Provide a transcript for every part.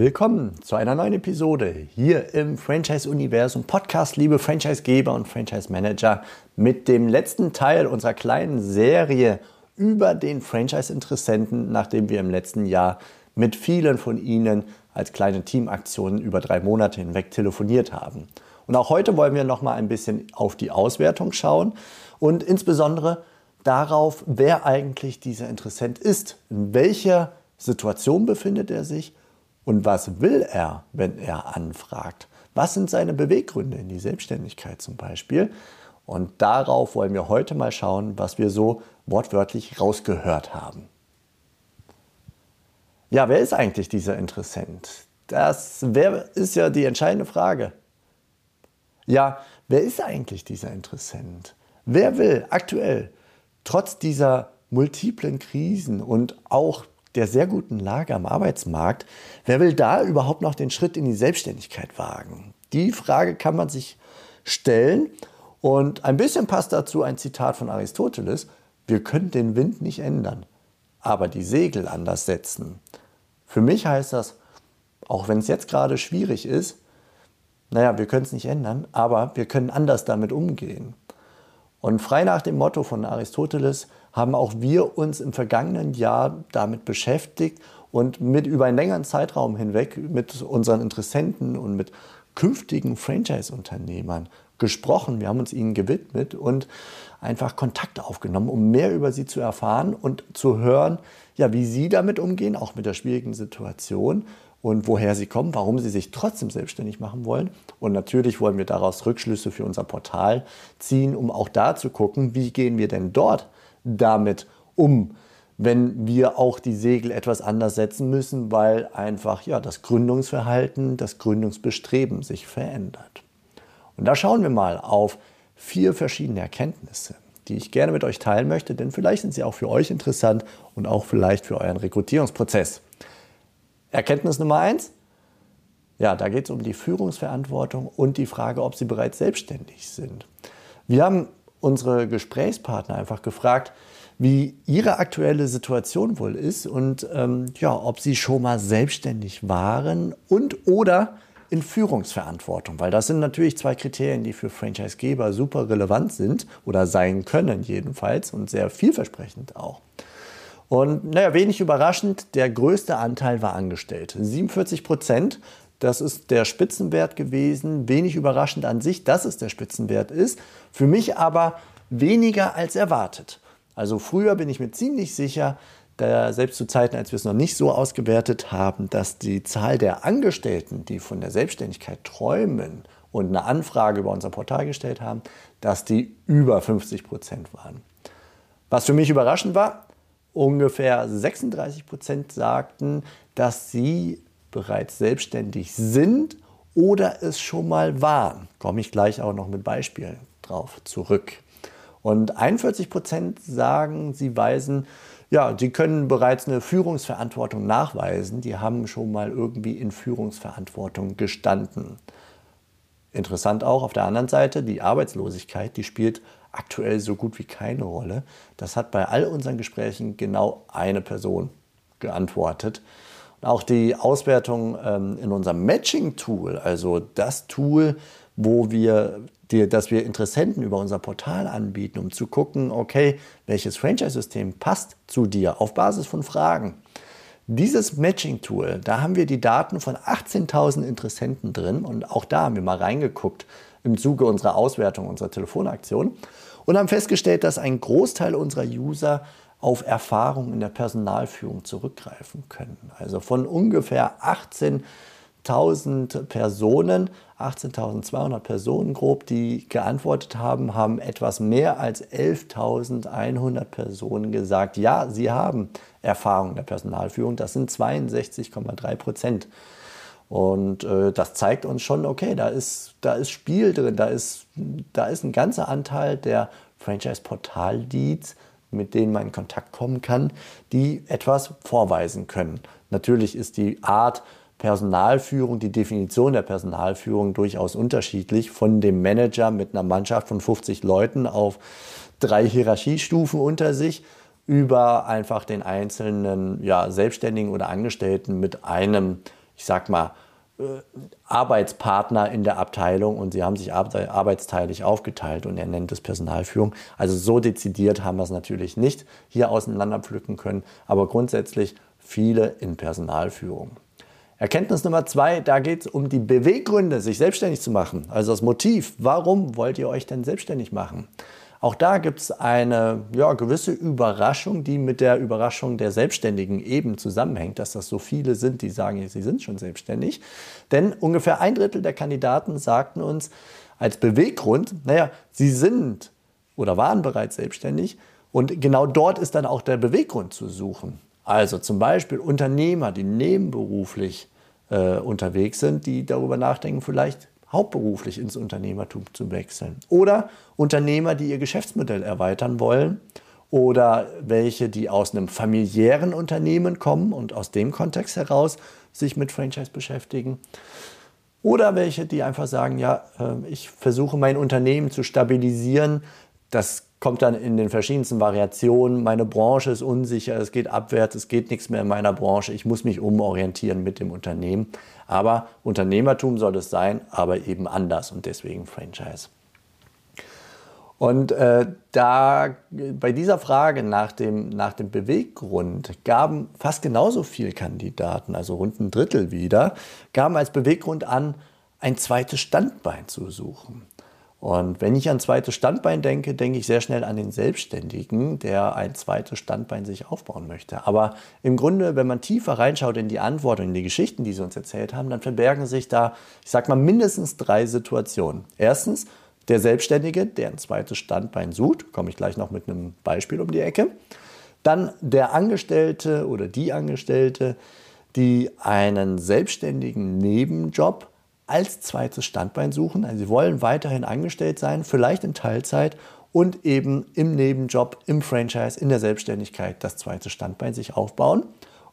Willkommen zu einer neuen Episode hier im Franchise-Universum Podcast, liebe Franchisegeber und Franchise-Manager, mit dem letzten Teil unserer kleinen Serie über den Franchise-Interessenten, nachdem wir im letzten Jahr mit vielen von Ihnen als kleine Teamaktionen über drei Monate hinweg telefoniert haben. Und auch heute wollen wir noch mal ein bisschen auf die Auswertung schauen und insbesondere darauf, wer eigentlich dieser Interessent ist, in welcher Situation befindet er sich und was will er, wenn er anfragt? Was sind seine Beweggründe in die Selbstständigkeit zum Beispiel? Und darauf wollen wir heute mal schauen, was wir so wortwörtlich rausgehört haben. Ja, wer ist eigentlich dieser Interessent? Das wer ist ja die entscheidende Frage. Ja, wer ist eigentlich dieser Interessent? Wer will aktuell trotz dieser multiplen Krisen und auch der sehr guten Lage am Arbeitsmarkt, wer will da überhaupt noch den Schritt in die Selbstständigkeit wagen? Die Frage kann man sich stellen und ein bisschen passt dazu ein Zitat von Aristoteles, wir können den Wind nicht ändern, aber die Segel anders setzen. Für mich heißt das, auch wenn es jetzt gerade schwierig ist, naja, wir können es nicht ändern, aber wir können anders damit umgehen. Und frei nach dem Motto von Aristoteles haben auch wir uns im vergangenen Jahr damit beschäftigt und mit über einen längeren Zeitraum hinweg mit unseren Interessenten und mit künftigen Franchise-Unternehmern gesprochen. Wir haben uns ihnen gewidmet und einfach Kontakt aufgenommen, um mehr über sie zu erfahren und zu hören, ja, wie sie damit umgehen, auch mit der schwierigen Situation und woher sie kommen, warum sie sich trotzdem selbstständig machen wollen. Und natürlich wollen wir daraus Rückschlüsse für unser Portal ziehen, um auch da zu gucken, wie gehen wir denn dort damit um, wenn wir auch die Segel etwas anders setzen müssen, weil einfach ja, das Gründungsverhalten, das Gründungsbestreben sich verändert. Und da schauen wir mal auf vier verschiedene Erkenntnisse, die ich gerne mit euch teilen möchte, denn vielleicht sind sie auch für euch interessant und auch vielleicht für euren Rekrutierungsprozess. Erkenntnis Nummer eins. Ja, da geht es um die Führungsverantwortung und die Frage, ob sie bereits selbstständig sind. Wir haben unsere Gesprächspartner einfach gefragt, wie ihre aktuelle Situation wohl ist und ähm, ja, ob sie schon mal selbstständig waren und oder in Führungsverantwortung, weil das sind natürlich zwei Kriterien, die für Franchisegeber super relevant sind oder sein können jedenfalls und sehr vielversprechend auch. Und naja, wenig überraschend, der größte Anteil war angestellt. 47 Prozent, das ist der Spitzenwert gewesen. Wenig überraschend an sich, dass es der Spitzenwert ist. Für mich aber weniger als erwartet. Also früher bin ich mir ziemlich sicher, da selbst zu Zeiten, als wir es noch nicht so ausgewertet haben, dass die Zahl der Angestellten, die von der Selbstständigkeit träumen und eine Anfrage über unser Portal gestellt haben, dass die über 50 Prozent waren. Was für mich überraschend war, ungefähr 36 Prozent sagten, dass sie bereits selbstständig sind oder es schon mal waren. Komme ich gleich auch noch mit Beispielen drauf zurück. Und 41 Prozent sagen, sie weisen, ja, sie können bereits eine Führungsverantwortung nachweisen. Die haben schon mal irgendwie in Führungsverantwortung gestanden. Interessant auch auf der anderen Seite, die Arbeitslosigkeit, die spielt aktuell so gut wie keine Rolle. Das hat bei all unseren Gesprächen genau eine Person geantwortet. Und auch die Auswertung ähm, in unserem Matching-Tool, also das Tool, wo wir die, dass wir Interessenten über unser Portal anbieten, um zu gucken, okay, welches Franchise-System passt zu dir auf Basis von Fragen. Dieses Matching-Tool, da haben wir die Daten von 18.000 Interessenten drin und auch da haben wir mal reingeguckt im Zuge unserer Auswertung unserer Telefonaktion und haben festgestellt, dass ein Großteil unserer User auf Erfahrung in der Personalführung zurückgreifen können. Also von ungefähr 18.000 Personen, 18.200 Personen grob, die geantwortet haben, haben etwas mehr als 11.100 Personen gesagt, ja, sie haben Erfahrung in der Personalführung. Das sind 62,3 Prozent. Und äh, das zeigt uns schon, okay, da ist, da ist Spiel drin, da ist, da ist ein ganzer Anteil der Franchise-Portal-Leads, mit denen man in Kontakt kommen kann, die etwas vorweisen können. Natürlich ist die Art Personalführung, die Definition der Personalführung durchaus unterschiedlich von dem Manager mit einer Mannschaft von 50 Leuten auf drei Hierarchiestufen unter sich über einfach den einzelnen ja, Selbstständigen oder Angestellten mit einem ich sag mal, äh, Arbeitspartner in der Abteilung und sie haben sich arbeitsteilig aufgeteilt und er nennt es Personalführung. Also so dezidiert haben wir es natürlich nicht hier auseinanderpflücken können, aber grundsätzlich viele in Personalführung. Erkenntnis Nummer zwei, da geht es um die Beweggründe, sich selbstständig zu machen. Also das Motiv, warum wollt ihr euch denn selbstständig machen? Auch da gibt es eine ja, gewisse Überraschung, die mit der Überraschung der Selbstständigen eben zusammenhängt, dass das so viele sind, die sagen, sie sind schon selbstständig. Denn ungefähr ein Drittel der Kandidaten sagten uns als Beweggrund, naja, sie sind oder waren bereits selbstständig und genau dort ist dann auch der Beweggrund zu suchen. Also zum Beispiel Unternehmer, die nebenberuflich äh, unterwegs sind, die darüber nachdenken, vielleicht hauptberuflich ins Unternehmertum zu wechseln. Oder Unternehmer, die ihr Geschäftsmodell erweitern wollen. Oder welche, die aus einem familiären Unternehmen kommen und aus dem Kontext heraus sich mit Franchise beschäftigen. Oder welche, die einfach sagen, ja, äh, ich versuche mein Unternehmen zu stabilisieren. Das kommt dann in den verschiedensten Variationen. Meine Branche ist unsicher, es geht abwärts, es geht nichts mehr in meiner Branche. Ich muss mich umorientieren mit dem Unternehmen. Aber Unternehmertum soll es sein, aber eben anders und deswegen Franchise. Und äh, da bei dieser Frage nach dem, nach dem Beweggrund gaben fast genauso viele Kandidaten, also rund ein Drittel wieder, gaben als Beweggrund an, ein zweites Standbein zu suchen. Und wenn ich an zweites Standbein denke, denke ich sehr schnell an den Selbstständigen, der ein zweites Standbein sich aufbauen möchte. Aber im Grunde, wenn man tiefer reinschaut in die Antworten, in die Geschichten, die sie uns erzählt haben, dann verbergen sich da, ich sag mal, mindestens drei Situationen. Erstens, der Selbstständige, der ein zweites Standbein sucht, komme ich gleich noch mit einem Beispiel um die Ecke. Dann der Angestellte oder die Angestellte, die einen selbstständigen Nebenjob als zweites Standbein suchen. Also sie wollen weiterhin angestellt sein, vielleicht in Teilzeit und eben im Nebenjob, im Franchise, in der Selbstständigkeit das zweite Standbein sich aufbauen.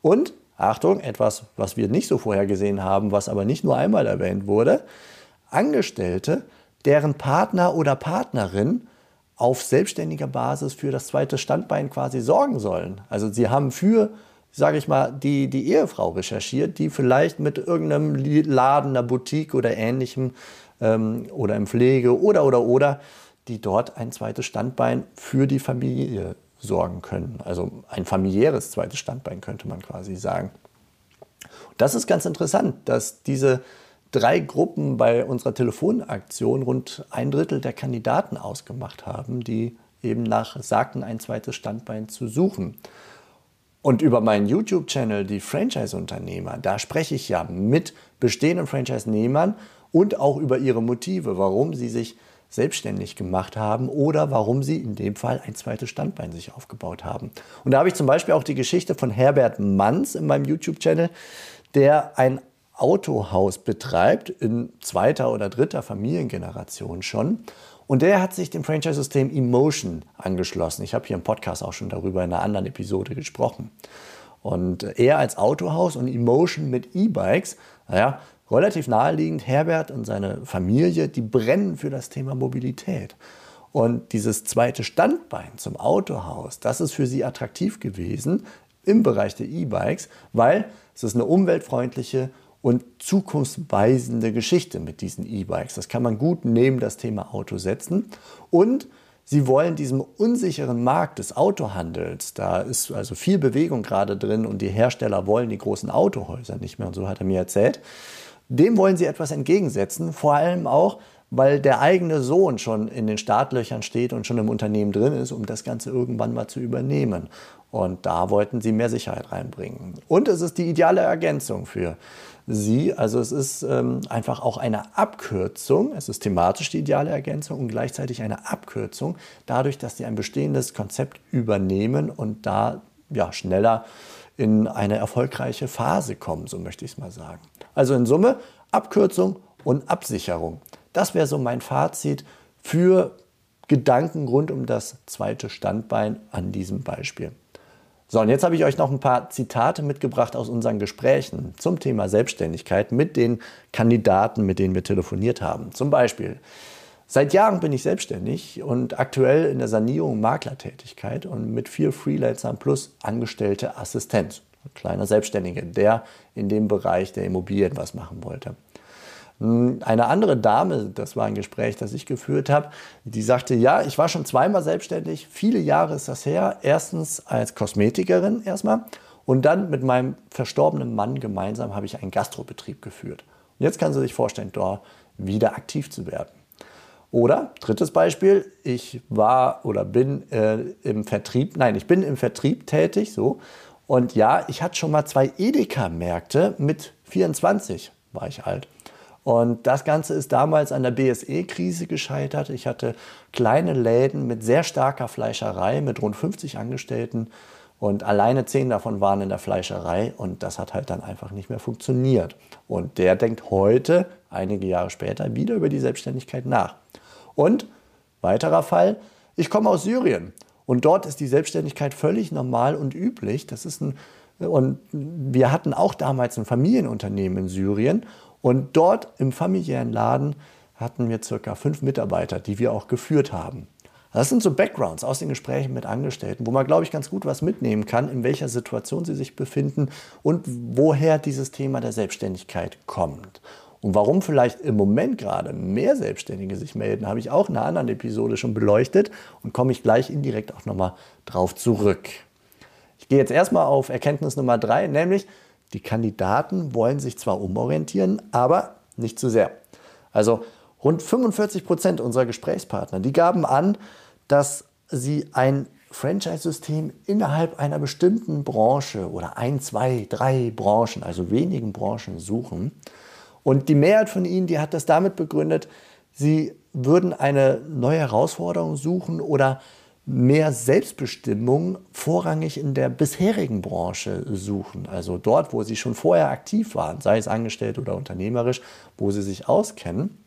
Und Achtung, etwas, was wir nicht so vorher gesehen haben, was aber nicht nur einmal erwähnt wurde, Angestellte, deren Partner oder Partnerin auf selbstständiger Basis für das zweite Standbein quasi sorgen sollen. Also sie haben für sage ich mal, die, die Ehefrau recherchiert, die vielleicht mit irgendeinem Laden, einer Boutique oder ähnlichem ähm, oder im Pflege oder oder oder, die dort ein zweites Standbein für die Familie sorgen können. Also ein familiäres zweites Standbein könnte man quasi sagen. Das ist ganz interessant, dass diese drei Gruppen bei unserer Telefonaktion rund ein Drittel der Kandidaten ausgemacht haben, die eben nach sagten, ein zweites Standbein zu suchen. Und über meinen YouTube-Channel, die Franchise-Unternehmer, da spreche ich ja mit bestehenden Franchise-Nehmern und auch über ihre Motive, warum sie sich selbstständig gemacht haben oder warum sie in dem Fall ein zweites Standbein sich aufgebaut haben. Und da habe ich zum Beispiel auch die Geschichte von Herbert Manns in meinem YouTube-Channel, der ein Autohaus betreibt, in zweiter oder dritter Familiengeneration schon. Und der hat sich dem Franchise-System Emotion angeschlossen. Ich habe hier im Podcast auch schon darüber in einer anderen Episode gesprochen. Und er als Autohaus und Emotion mit E-Bikes, naja, relativ naheliegend, Herbert und seine Familie, die brennen für das Thema Mobilität. Und dieses zweite Standbein zum Autohaus, das ist für sie attraktiv gewesen im Bereich der E-Bikes, weil es ist eine umweltfreundliche und zukunftsweisende Geschichte mit diesen E-Bikes. Das kann man gut neben das Thema Auto setzen. Und sie wollen diesem unsicheren Markt des Autohandels, da ist also viel Bewegung gerade drin und die Hersteller wollen die großen Autohäuser nicht mehr, und so hat er mir erzählt, dem wollen sie etwas entgegensetzen, vor allem auch, weil der eigene Sohn schon in den Startlöchern steht und schon im Unternehmen drin ist, um das Ganze irgendwann mal zu übernehmen. Und da wollten sie mehr Sicherheit reinbringen. Und es ist die ideale Ergänzung für sie. Also es ist ähm, einfach auch eine Abkürzung, es ist thematisch die ideale Ergänzung und gleichzeitig eine Abkürzung, dadurch, dass sie ein bestehendes Konzept übernehmen und da ja, schneller in eine erfolgreiche Phase kommen, so möchte ich es mal sagen. Also in Summe Abkürzung und Absicherung. Das wäre so mein Fazit für Gedanken rund um das zweite Standbein an diesem Beispiel. So, und jetzt habe ich euch noch ein paar Zitate mitgebracht aus unseren Gesprächen zum Thema Selbstständigkeit mit den Kandidaten, mit denen wir telefoniert haben. Zum Beispiel, seit Jahren bin ich selbstständig und aktuell in der Sanierung Maklertätigkeit und mit vier Freelancern plus angestellte Assistenz. kleiner Selbstständiger, der in dem Bereich der Immobilien was machen wollte. Eine andere Dame, das war ein Gespräch, das ich geführt habe, die sagte, ja, ich war schon zweimal selbstständig, viele Jahre ist das her. Erstens als Kosmetikerin erstmal und dann mit meinem verstorbenen Mann gemeinsam habe ich einen Gastrobetrieb geführt. Und jetzt kann sie sich vorstellen, dort wieder aktiv zu werden. Oder drittes Beispiel, ich war oder bin äh, im Vertrieb, nein, ich bin im Vertrieb tätig, so. Und ja, ich hatte schon mal zwei Edeka-Märkte mit 24, war ich alt. Und das Ganze ist damals an der BSE-Krise gescheitert. Ich hatte kleine Läden mit sehr starker Fleischerei, mit rund 50 Angestellten. Und alleine zehn davon waren in der Fleischerei und das hat halt dann einfach nicht mehr funktioniert. Und der denkt heute, einige Jahre später, wieder über die Selbstständigkeit nach. Und weiterer Fall, ich komme aus Syrien und dort ist die Selbstständigkeit völlig normal und üblich. Das ist ein, und wir hatten auch damals ein Familienunternehmen in Syrien und dort im familiären Laden hatten wir circa fünf Mitarbeiter, die wir auch geführt haben. Das sind so Backgrounds aus den Gesprächen mit Angestellten, wo man, glaube ich, ganz gut was mitnehmen kann, in welcher Situation sie sich befinden und woher dieses Thema der Selbstständigkeit kommt. Und warum vielleicht im Moment gerade mehr Selbstständige sich melden, habe ich auch in einer anderen Episode schon beleuchtet und komme ich gleich indirekt auch nochmal drauf zurück. Ich gehe jetzt erstmal auf Erkenntnis Nummer drei, nämlich die Kandidaten wollen sich zwar umorientieren, aber nicht zu sehr. Also rund 45 Prozent unserer Gesprächspartner, die gaben an, dass sie ein Franchise-System innerhalb einer bestimmten Branche oder ein, zwei, drei Branchen, also wenigen Branchen suchen. Und die Mehrheit von ihnen, die hat das damit begründet, sie würden eine neue Herausforderung suchen oder mehr Selbstbestimmung vorrangig in der bisherigen Branche suchen. Also dort, wo sie schon vorher aktiv waren, sei es angestellt oder unternehmerisch, wo sie sich auskennen.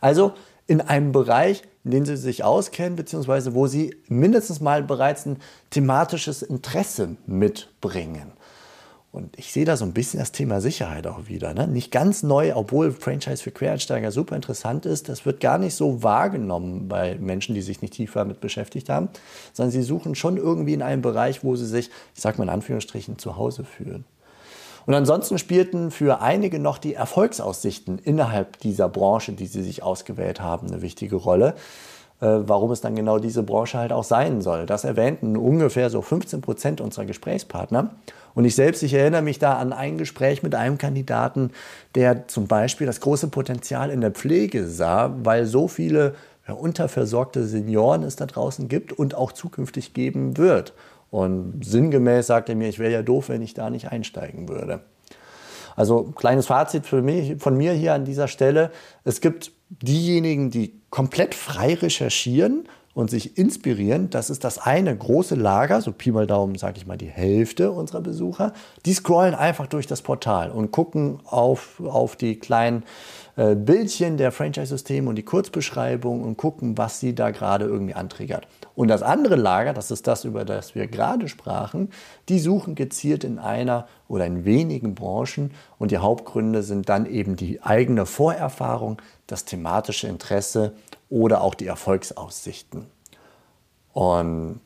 Also in einem Bereich, in dem sie sich auskennen, beziehungsweise wo sie mindestens mal bereits ein thematisches Interesse mitbringen. Und ich sehe da so ein bisschen das Thema Sicherheit auch wieder. Ne? Nicht ganz neu, obwohl Franchise für Quereinsteiger super interessant ist. Das wird gar nicht so wahrgenommen bei Menschen, die sich nicht tiefer damit beschäftigt haben, sondern sie suchen schon irgendwie in einem Bereich, wo sie sich, ich sage mal in Anführungsstrichen, zu Hause fühlen. Und ansonsten spielten für einige noch die Erfolgsaussichten innerhalb dieser Branche, die sie sich ausgewählt haben, eine wichtige Rolle. Äh, warum es dann genau diese Branche halt auch sein soll. Das erwähnten ungefähr so 15 Prozent unserer Gesprächspartner. Und ich selbst, ich erinnere mich da an ein Gespräch mit einem Kandidaten, der zum Beispiel das große Potenzial in der Pflege sah, weil so viele ja, unterversorgte Senioren es da draußen gibt und auch zukünftig geben wird. Und sinngemäß sagte er mir, ich wäre ja doof, wenn ich da nicht einsteigen würde. Also kleines Fazit für mich, von mir hier an dieser Stelle. Es gibt diejenigen, die komplett frei recherchieren und sich inspirieren. Das ist das eine große Lager, so Pi mal Daumen, sage ich mal, die Hälfte unserer Besucher. Die scrollen einfach durch das Portal und gucken auf, auf die kleinen äh, Bildchen der Franchise-Systeme und die Kurzbeschreibung und gucken, was sie da gerade irgendwie antriggert. Und das andere Lager, das ist das, über das wir gerade sprachen, die suchen gezielt in einer oder in wenigen Branchen und die Hauptgründe sind dann eben die eigene Vorerfahrung, das thematische Interesse oder auch die Erfolgsaussichten. Und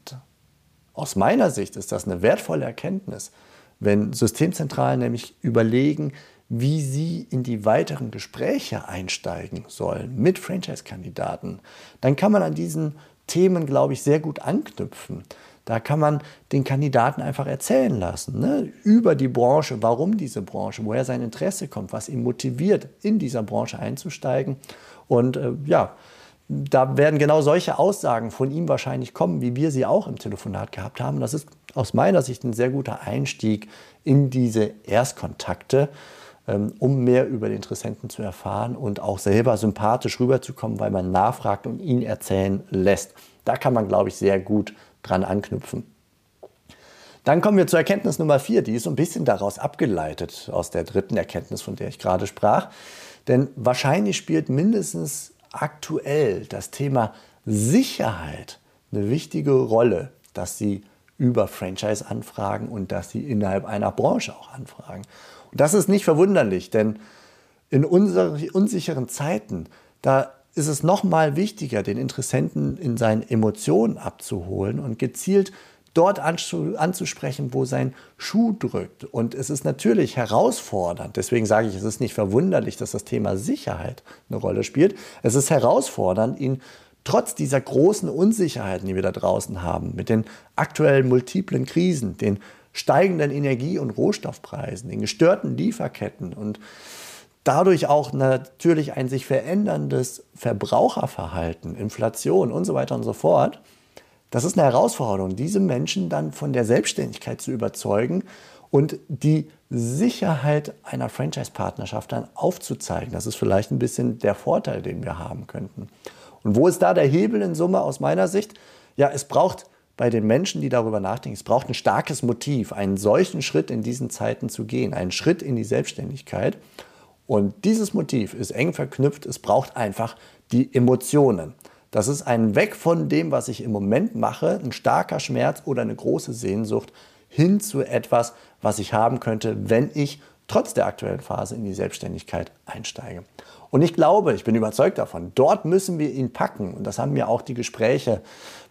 aus meiner Sicht ist das eine wertvolle Erkenntnis, wenn Systemzentralen nämlich überlegen, wie sie in die weiteren Gespräche einsteigen sollen mit Franchise-Kandidaten. Dann kann man an diesen Themen, glaube ich, sehr gut anknüpfen. Da kann man den Kandidaten einfach erzählen lassen ne? über die Branche, warum diese Branche, woher sein Interesse kommt, was ihn motiviert, in dieser Branche einzusteigen. Und äh, ja, da werden genau solche Aussagen von ihm wahrscheinlich kommen, wie wir sie auch im Telefonat gehabt haben. Das ist aus meiner Sicht ein sehr guter Einstieg in diese Erstkontakte, ähm, um mehr über den Interessenten zu erfahren und auch selber sympathisch rüberzukommen, weil man nachfragt und ihn erzählen lässt. Da kann man, glaube ich, sehr gut dran anknüpfen. Dann kommen wir zur Erkenntnis Nummer vier, die ist so ein bisschen daraus abgeleitet, aus der dritten Erkenntnis, von der ich gerade sprach. Denn wahrscheinlich spielt mindestens aktuell das Thema Sicherheit eine wichtige Rolle, dass Sie über Franchise anfragen und dass Sie innerhalb einer Branche auch anfragen. Und das ist nicht verwunderlich, denn in unseren unsicheren Zeiten, da ist es noch mal wichtiger, den Interessenten in seinen Emotionen abzuholen und gezielt dort anzusprechen, wo sein Schuh drückt. Und es ist natürlich herausfordernd, deswegen sage ich, es ist nicht verwunderlich, dass das Thema Sicherheit eine Rolle spielt. Es ist herausfordernd, ihn trotz dieser großen Unsicherheiten, die wir da draußen haben, mit den aktuellen multiplen Krisen, den steigenden Energie- und Rohstoffpreisen, den gestörten Lieferketten und dadurch auch natürlich ein sich veränderndes Verbraucherverhalten, Inflation und so weiter und so fort. Das ist eine Herausforderung, diese Menschen dann von der Selbstständigkeit zu überzeugen und die Sicherheit einer Franchise-Partnerschaft dann aufzuzeigen. Das ist vielleicht ein bisschen der Vorteil, den wir haben könnten. Und wo ist da der Hebel in Summe aus meiner Sicht? Ja, es braucht bei den Menschen, die darüber nachdenken, es braucht ein starkes Motiv, einen solchen Schritt in diesen Zeiten zu gehen, einen Schritt in die Selbstständigkeit. Und dieses Motiv ist eng verknüpft. Es braucht einfach die Emotionen. Das ist ein Weg von dem, was ich im Moment mache, ein starker Schmerz oder eine große Sehnsucht hin zu etwas, was ich haben könnte, wenn ich trotz der aktuellen Phase in die Selbstständigkeit einsteige. Und ich glaube, ich bin überzeugt davon, dort müssen wir ihn packen. Und das haben mir auch die Gespräche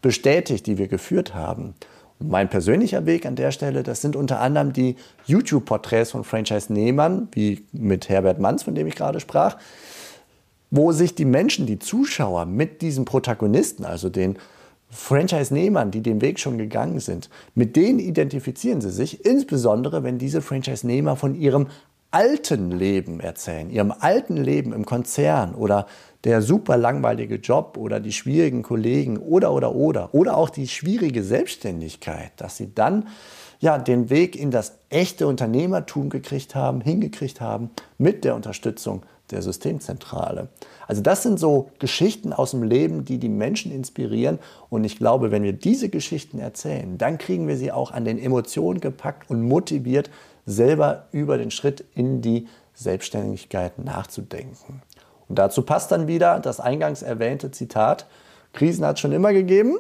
bestätigt, die wir geführt haben. Mein persönlicher Weg an der Stelle, das sind unter anderem die YouTube-Porträts von Franchise-Nehmern, wie mit Herbert Manns, von dem ich gerade sprach, wo sich die Menschen, die Zuschauer mit diesen Protagonisten, also den Franchise-Nehmern, die den Weg schon gegangen sind, mit denen identifizieren sie sich, insbesondere wenn diese Franchise-Nehmer von ihrem alten Leben erzählen, ihrem alten Leben im Konzern oder der super langweilige Job oder die schwierigen Kollegen oder oder oder oder auch die schwierige Selbstständigkeit, dass sie dann ja den Weg in das echte Unternehmertum gekriegt haben, hingekriegt haben mit der Unterstützung der Systemzentrale. Also das sind so Geschichten aus dem Leben, die die Menschen inspirieren und ich glaube, wenn wir diese Geschichten erzählen, dann kriegen wir sie auch an den Emotionen gepackt und motiviert selber über den Schritt in die Selbstständigkeit nachzudenken. Und dazu passt dann wieder das eingangs erwähnte Zitat, Krisen hat es schon immer gegeben,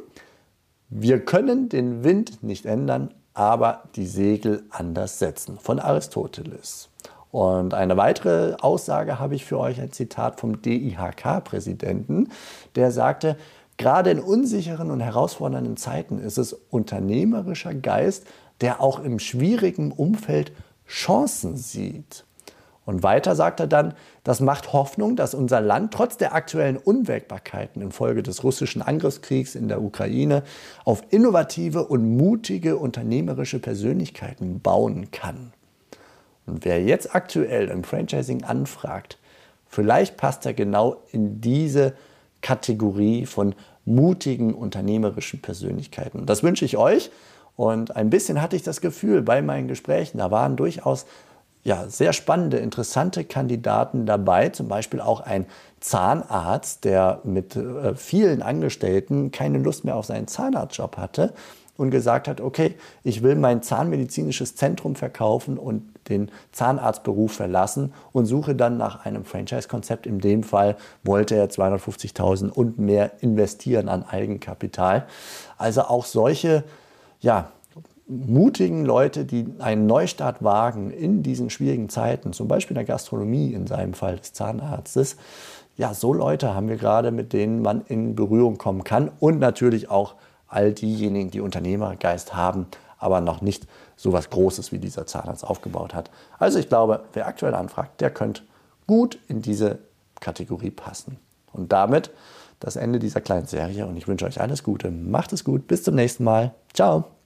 wir können den Wind nicht ändern, aber die Segel anders setzen, von Aristoteles. Und eine weitere Aussage habe ich für euch, ein Zitat vom DIHK-Präsidenten, der sagte, gerade in unsicheren und herausfordernden Zeiten ist es unternehmerischer Geist, der auch im schwierigen Umfeld Chancen sieht. Und weiter sagt er dann, das macht Hoffnung, dass unser Land trotz der aktuellen Unwägbarkeiten infolge des russischen Angriffskriegs in der Ukraine auf innovative und mutige unternehmerische Persönlichkeiten bauen kann. Und wer jetzt aktuell im Franchising anfragt, vielleicht passt er genau in diese Kategorie von mutigen unternehmerischen Persönlichkeiten. Das wünsche ich euch. Und ein bisschen hatte ich das Gefühl bei meinen Gesprächen, da waren durchaus ja, sehr spannende, interessante Kandidaten dabei, zum Beispiel auch ein Zahnarzt, der mit äh, vielen Angestellten keine Lust mehr auf seinen Zahnarztjob hatte und gesagt hat, okay, ich will mein zahnmedizinisches Zentrum verkaufen und den Zahnarztberuf verlassen und suche dann nach einem Franchise-Konzept. In dem Fall wollte er 250.000 und mehr investieren an Eigenkapital. Also auch solche ja, mutigen Leute, die einen Neustart wagen in diesen schwierigen Zeiten, zum Beispiel in der Gastronomie, in seinem Fall des Zahnarztes, ja, so Leute haben wir gerade, mit denen man in Berührung kommen kann und natürlich auch all diejenigen, die Unternehmergeist haben, aber noch nicht so was Großes wie dieser Zahnarzt aufgebaut hat. Also ich glaube, wer aktuell anfragt, der könnte gut in diese Kategorie passen. Und damit das Ende dieser kleinen Serie und ich wünsche euch alles Gute. Macht es gut, bis zum nächsten Mal. Ciao.